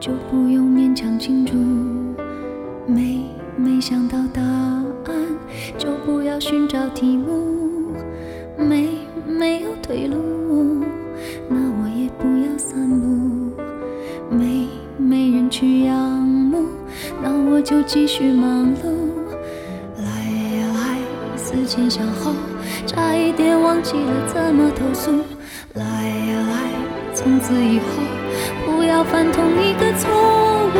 就不用勉强庆祝。没没想到答案，就不要寻找题目。没没有退路，那我也不要散步。没没人去仰慕，那我就继续忙碌。来呀来，思前想后，差一点忘记了怎么投诉。来呀来，从此以后要犯同一个错误。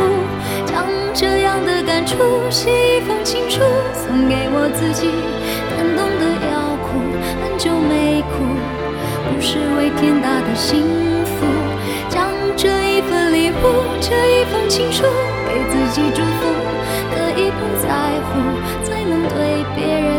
将这样的感触写一封情书，送给我自己。感动的要哭，很久没哭，不是为天大的幸福。将这一份礼物，这一封情书，给自己祝福。可以不在乎，才能对别人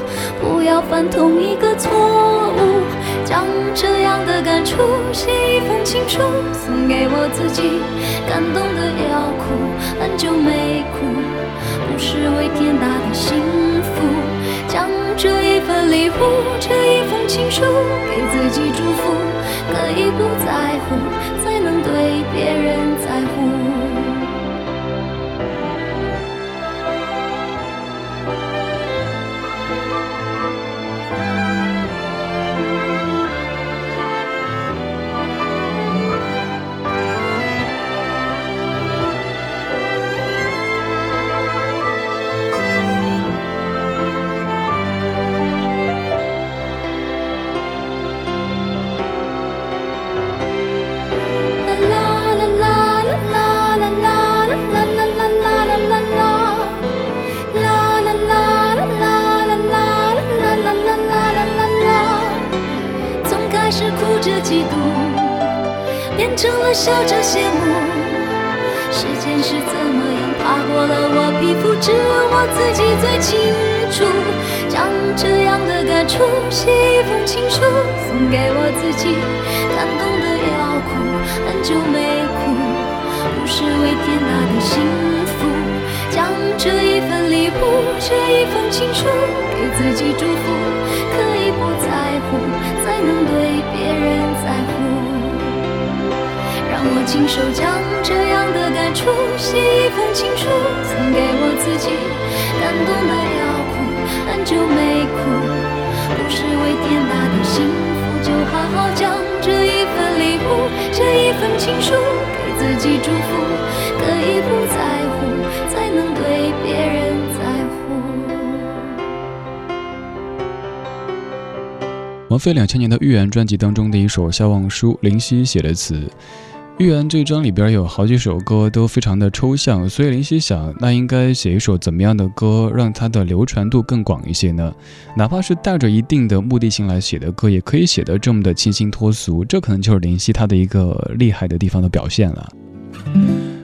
不要犯同一个错误。将这样的感触写一封情书，送给我自己。感动的要哭，很久没哭，不是为天大的幸福。将这一份礼物，这一封情书，给自己祝福。可以不在乎，才能对别人在乎。笑着羡慕。时间是怎么样爬过了我皮肤，只有我自己最清楚。将这样的感触写一封情书，送给我自己。感动的要哭，很久没哭，不是为天大的幸福。将这一份礼物，这一封情书，给自己祝福。可以不在乎，才能对别人在乎。让我亲手将这样的感触写一封情书，送给我自己。感动的要哭，很久没哭，不是为天大的幸福，就好好将这一份礼物，这一份情书，给自己祝福。可以不在乎，才能对别人在乎。王菲两千年的《预言》专辑当中的一首《笑忘书》，林夕写的词。《预言》这张里边有好几首歌都非常的抽象，所以林夕想，那应该写一首怎么样的歌，让它的流传度更广一些呢？哪怕是带着一定的目的性来写的歌，也可以写得这么的清新脱俗，这可能就是林夕他的一个厉害的地方的表现了。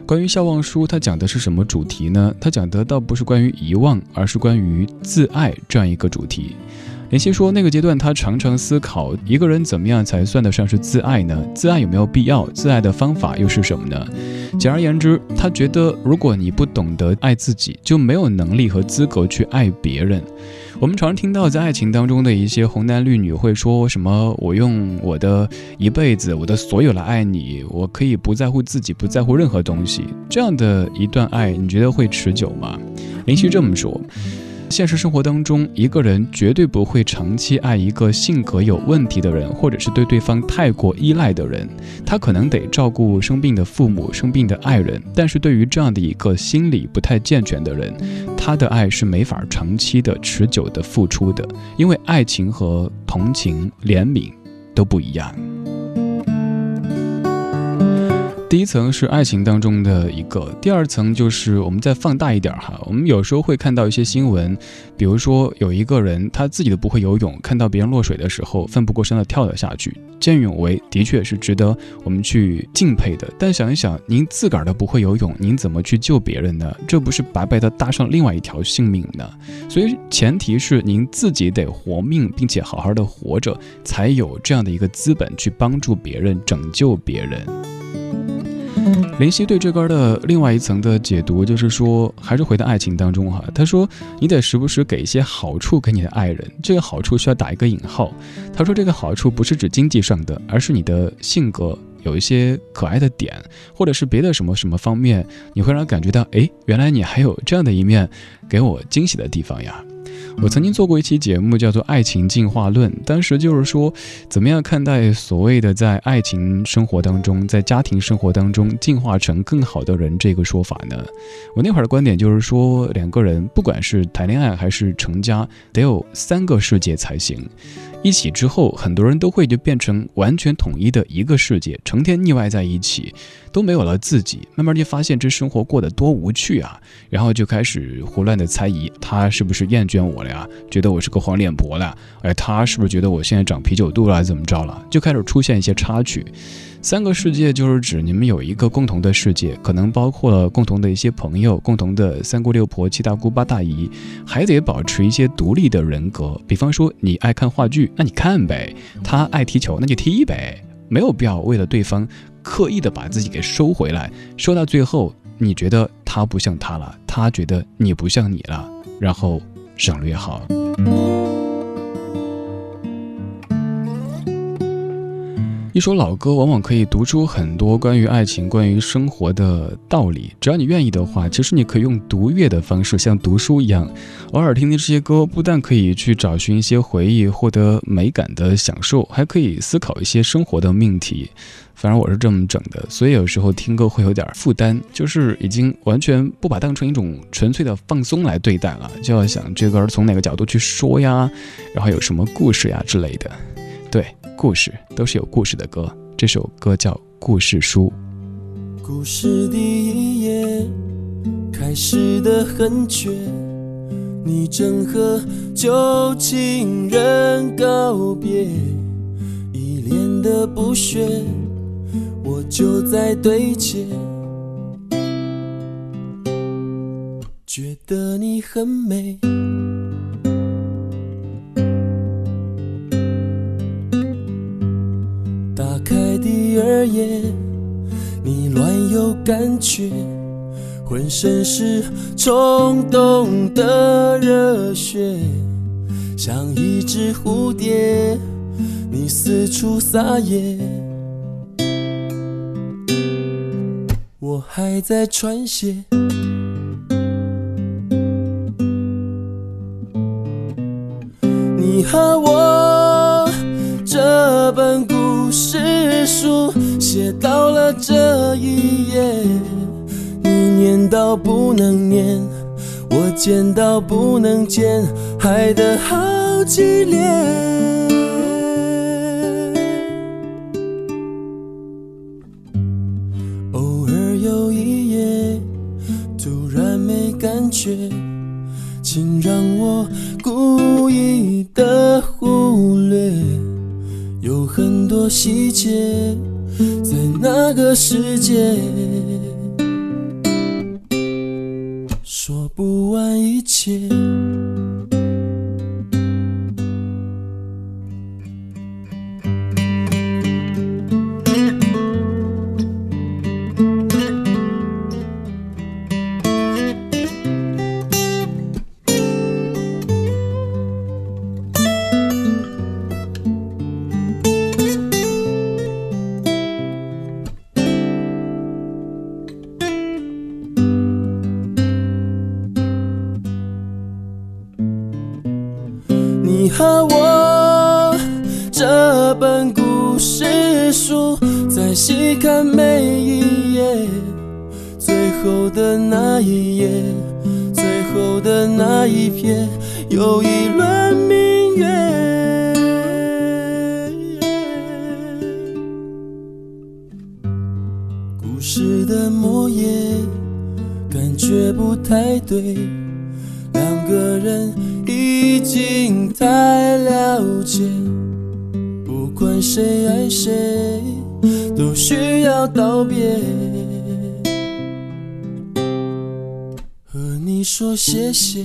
关于《笑忘书》，它讲的是什么主题呢？它讲的倒不是关于遗忘，而是关于自爱这样一个主题。林夕说，那个阶段他常常思考，一个人怎么样才算得上是自爱呢？自爱有没有必要？自爱的方法又是什么呢？简而言之，他觉得，如果你不懂得爱自己，就没有能力和资格去爱别人。我们常听到在爱情当中的一些红男绿女会说什么：“我用我的一辈子，我的所有来爱你，我可以不在乎自己，不在乎任何东西。”这样的一段爱，你觉得会持久吗？林夕这么说。现实生活当中，一个人绝对不会长期爱一个性格有问题的人，或者是对对方太过依赖的人。他可能得照顾生病的父母、生病的爱人，但是对于这样的一个心理不太健全的人，他的爱是没法长期的、持久的付出的，因为爱情和同情、怜悯都不一样。第一层是爱情当中的一个，第二层就是我们再放大一点哈，我们有时候会看到一些新闻，比如说有一个人他自己都不会游泳，看到别人落水的时候奋不顾身的跳了下去，见义勇为的确是值得我们去敬佩的。但想一想，您自个儿都不会游泳，您怎么去救别人呢？这不是白白的搭上另外一条性命呢？所以前提是您自己得活命，并且好好的活着，才有这样的一个资本去帮助别人、拯救别人。林夕对这歌的另外一层的解读，就是说，还是回到爱情当中哈。他说，你得时不时给一些好处给你的爱人，这个好处需要打一个引号。他说，这个好处不是指经济上的，而是你的性格有一些可爱的点，或者是别的什么什么方面，你会让感觉到，哎，原来你还有这样的一面，给我惊喜的地方呀。我曾经做过一期节目，叫做《爱情进化论》，当时就是说，怎么样看待所谓的在爱情生活当中，在家庭生活当中进化成更好的人这个说法呢？我那会儿的观点就是说，两个人不管是谈恋爱还是成家，得有三个世界才行。一起之后，很多人都会就变成完全统一的一个世界，成天腻歪在一起，都没有了自己。慢慢就发现这生活过得多无趣啊，然后就开始胡乱的猜疑，他是不是厌倦我了呀？觉得我是个黄脸婆了？哎，他是不是觉得我现在长啤酒肚了？怎么着了？就开始出现一些插曲。三个世界就是指你们有一个共同的世界，可能包括了共同的一些朋友、共同的三姑六婆、七大姑八大姨，还得保持一些独立的人格。比方说，你爱看话剧，那你看呗；他爱踢球，那就踢呗。没有必要为了对方刻意的把自己给收回来，收到最后，你觉得他不像他了，他觉得你不像你了，然后省略号。一首老歌往往可以读出很多关于爱情、关于生活的道理。只要你愿意的话，其实你可以用读乐的方式，像读书一样，偶尔听听这些歌，不但可以去找寻一些回忆，获得美感的享受，还可以思考一些生活的命题。反正我是这么整的，所以有时候听歌会有点负担，就是已经完全不把当成一种纯粹的放松来对待了，就要想这歌从哪个角度去说呀，然后有什么故事呀之类的。对，故事都是有故事的歌。这首歌叫《故事书》。故事第一页开始的很绝，你正和旧情人告别，一脸的不屑，我就在对街，觉得你很美。开第二页，你乱有感觉，浑身是冲动的热血，像一只蝴蝶，你四处撒野，我还在穿鞋。你和我书写到了这一页，你念到不能念，我见到不能见，爱得好激烈。偶尔有一夜，突然没感觉，请让我故意的忽略。有很多细节，在那个世界，说不完一切。一片又一轮明月故事的末页感觉不太对两个人已经太了解不管谁爱谁都需要道别。说谢谢。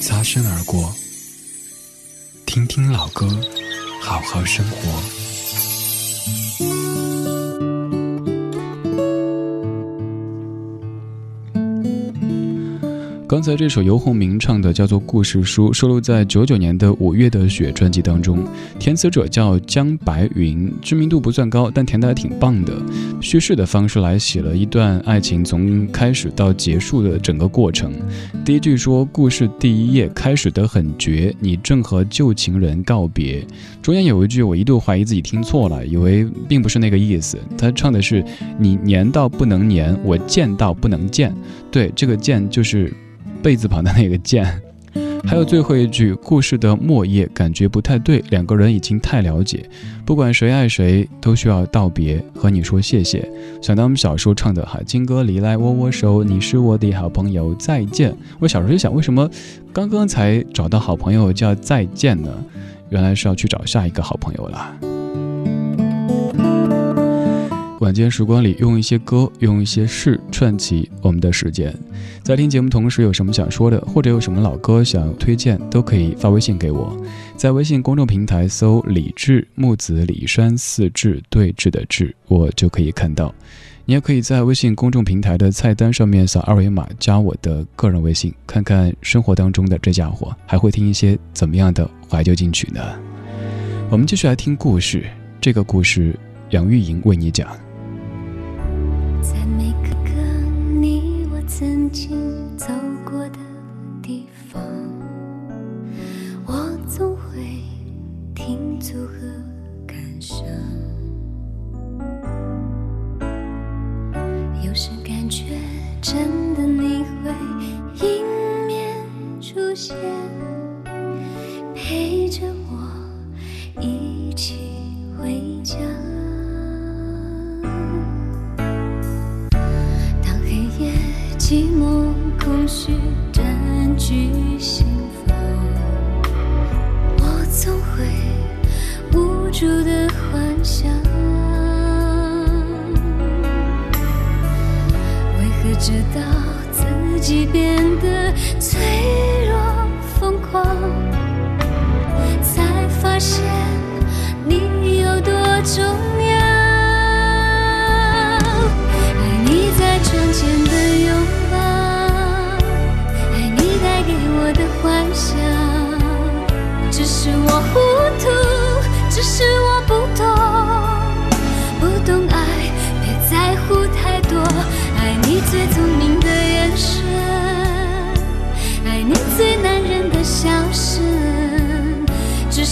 擦身而过听听老歌好好生活。刚才这首游鸿明唱的叫做《故事书》，收录在九九年的《五月的雪》专辑当中。填词者叫江白云，知名度不算高，但填的还挺棒的。叙事的方式来写了一段爱情从开始到结束的整个过程。第一句说：“故事第一页开始得很绝，你正和旧情人告别。”中间有一句我一度怀疑自己听错了，以为并不是那个意思。他唱的是：“你粘到不能粘，我见到不能见。”对，这个“见”就是。贝字旁的那个剑，还有最后一句故事的末页，感觉不太对。两个人已经太了解，不管谁爱谁，都需要道别和你说谢谢。想到我们小时候唱的哈，金哥离来握握手，你是我的好朋友，再见。我小时候就想，为什么刚刚才找到好朋友叫再见呢？原来是要去找下一个好朋友了。晚间时光里，用一些歌，用一些事串起我们的时间。在听节目同时，有什么想说的，或者有什么老歌想推荐，都可以发微信给我。在微信公众平台搜“李志木子李山四志对峙的志”，我就可以看到。你也可以在微信公众平台的菜单上面扫二维码加我的个人微信，看看生活当中的这家伙还会听一些怎么样的怀旧金曲呢？我们继续来听故事，这个故事杨钰莹为你讲。在每个个你我曾经走过的地方，我总会停足和。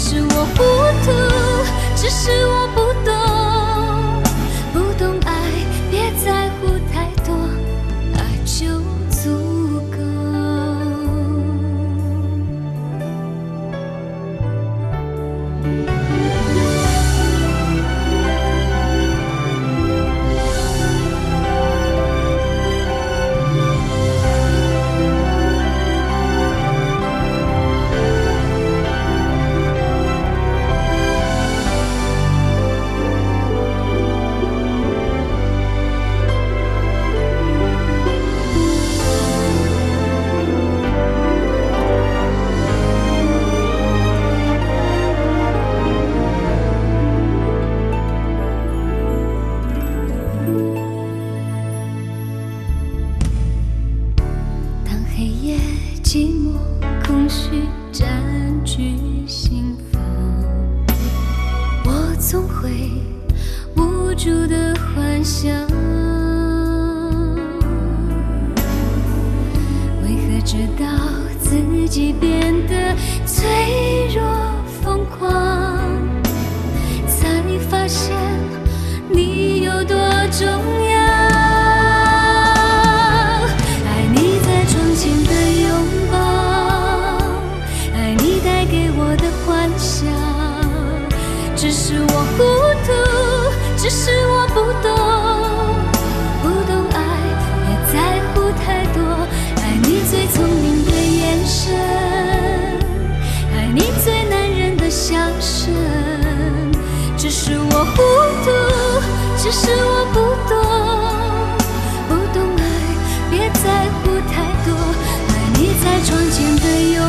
是我糊涂，只是我不懂，是我糊涂，只是我不懂，不懂爱，别在乎太多。爱你最聪明的眼神，爱你最男人的笑声。只是我糊涂，只是我不懂，不懂爱，别在乎太多。爱你在窗前的拥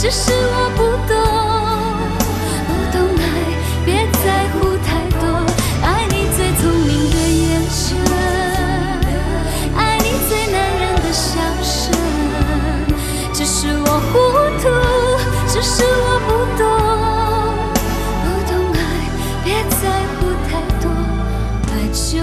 只是我不懂，不懂爱，别在乎太多。爱你最聪明的眼神，爱你最男人的笑声。只是我糊涂，只是我不懂，不懂爱，别在乎太多，爱就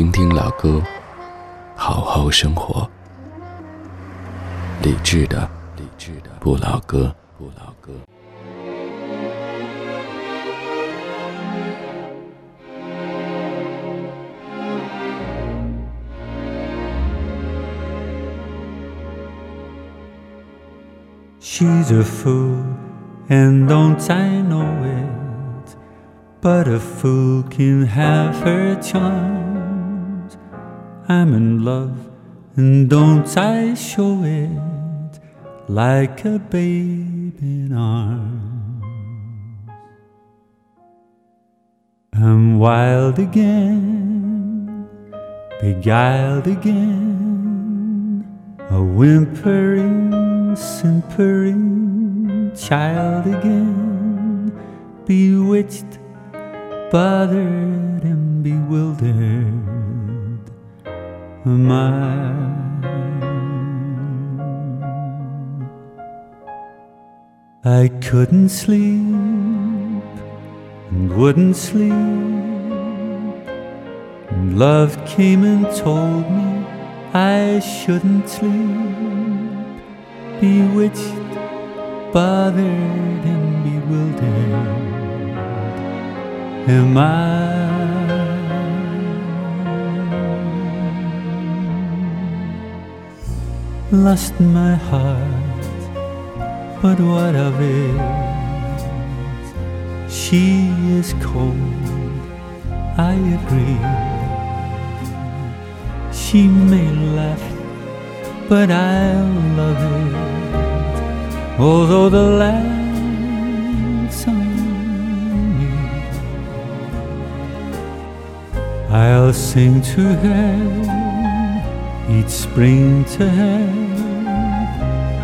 听听老歌，好好生活。理智的，理智的不老歌，不老歌。 She's a fool, and don't I know it? But a fool can have her charms. I'm in love, and don't I show it like a babe in arms? I'm wild again, beguiled again, a whimpering, simpering child again, bewitched, bothered, and bewildered. I? I couldn't sleep and wouldn't sleep. And love came and told me I shouldn't sleep. Bewitched, bothered, and bewildered. Am I? Lost my heart, but what of it? She is cold, I agree. She may laugh, but I'll love it. Although the laugh's on me, I'll sing to her each spring to her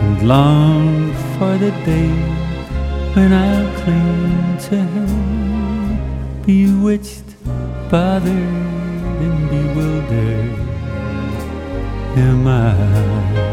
and long for the day when I'll cling to him, bewitched, bothered, and bewildered. Am I?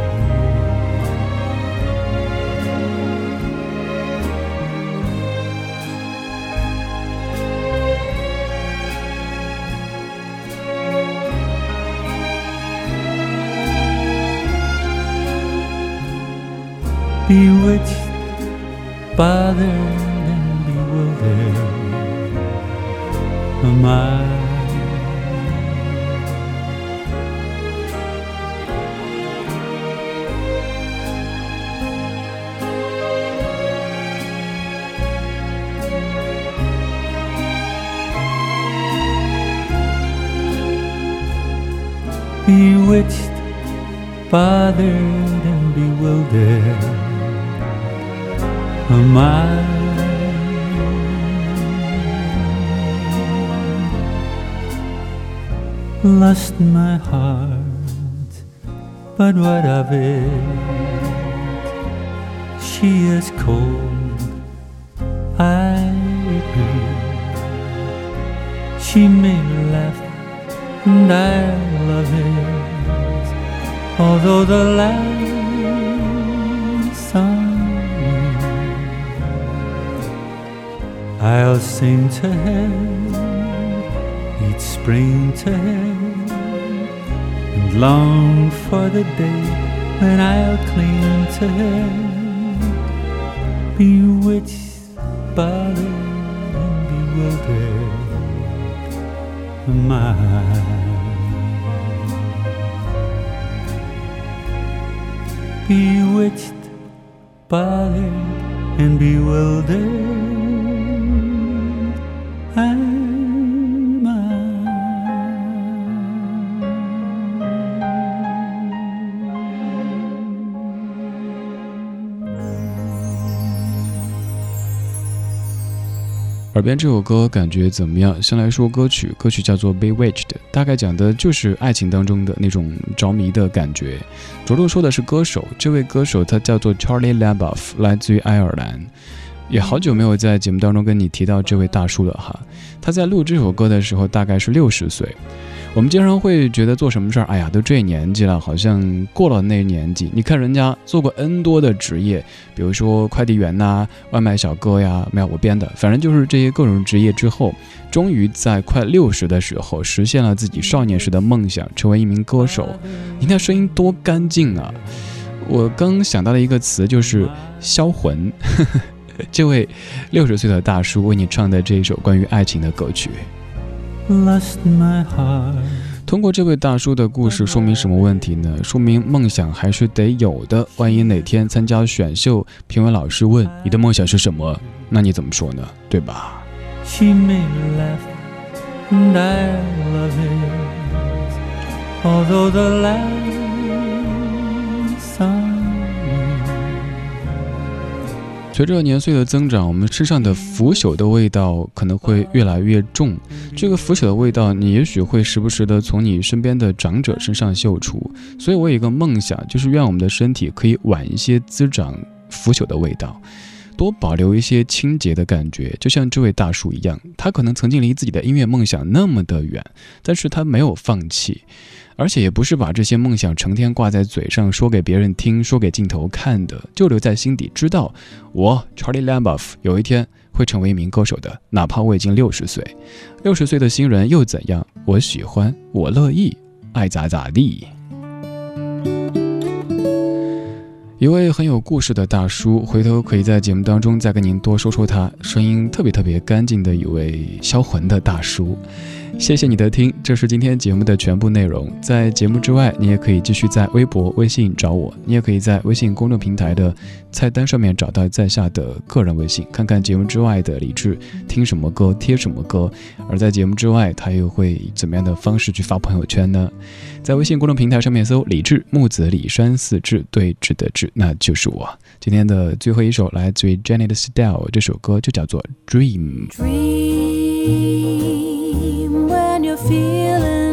bewitched, bothered, and bewildered am I. Bewitched, bothered, and bewildered. Am I? Lost my heart, but what of it? She is cold, I agree. She may laugh, and I love it. Although the laughs I'll sing to her each spring to her and long for the day when I'll cling to her, bewitched, bothered, and bewildered. I? Bewitched, bothered, and bewildered. 耳边这首歌感觉怎么样？先来说歌曲，歌曲叫做《Bewitched》，大概讲的就是爱情当中的那种着迷的感觉。着重说的是歌手，这位歌手他叫做 Charlie LaBeouf，来自于爱尔兰。也好久没有在节目当中跟你提到这位大叔了哈。他在录这首歌的时候大概是六十岁。我们经常会觉得做什么事儿，哎呀，都这年纪了，好像过了那年纪。你看人家做过 N 多的职业，比如说快递员呐、外卖小哥呀，没有我编的，反正就是这些各种职业之后，终于在快六十的时候实现了自己少年时的梦想，成为一名歌手。你那声音多干净啊！我刚想到的一个词就是销魂。这位六十岁的大叔为你唱的这一首关于爱情的歌曲。Lost my heart. 通过这位大叔的故事，说明什么问题呢？说明梦想还是得有的。万一哪天参加选秀，评委老师问你的梦想是什么，那你怎么说呢？对吧？She may laugh, and I love it. Although the 随着年岁的增长，我们身上的腐朽的味道可能会越来越重。这个腐朽的味道，你也许会时不时的从你身边的长者身上嗅出。所以我有一个梦想，就是愿我们的身体可以晚一些滋长腐朽的味道，多保留一些清洁的感觉。就像这位大叔一样，他可能曾经离自己的音乐梦想那么的远，但是他没有放弃。而且也不是把这些梦想成天挂在嘴上说给别人听、说给镜头看的，就留在心底，知道我 Charlie Lambof 有一天会成为一名歌手的，哪怕我已经六十岁。六十岁的新人又怎样？我喜欢，我乐意，爱咋咋地。一位很有故事的大叔，回头可以在节目当中再跟您多说说他，声音特别特别干净的一位销魂的大叔。谢谢你的听，这是今天节目的全部内容。在节目之外，你也可以继续在微博、微信找我，你也可以在微信公众平台的菜单上面找到在下的个人微信，看看节目之外的李志听什么歌、贴什么歌。而在节目之外，他又会以怎么样的方式去发朋友圈呢？在微信公众平台上面搜“李志木子李山四志对峙的志”，那就是我。今天的最后一首来自于 Janet Style，这首歌就叫做《Dream》。Dream when you're feeling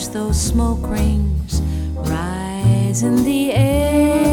watch those smoke rings rise in the air,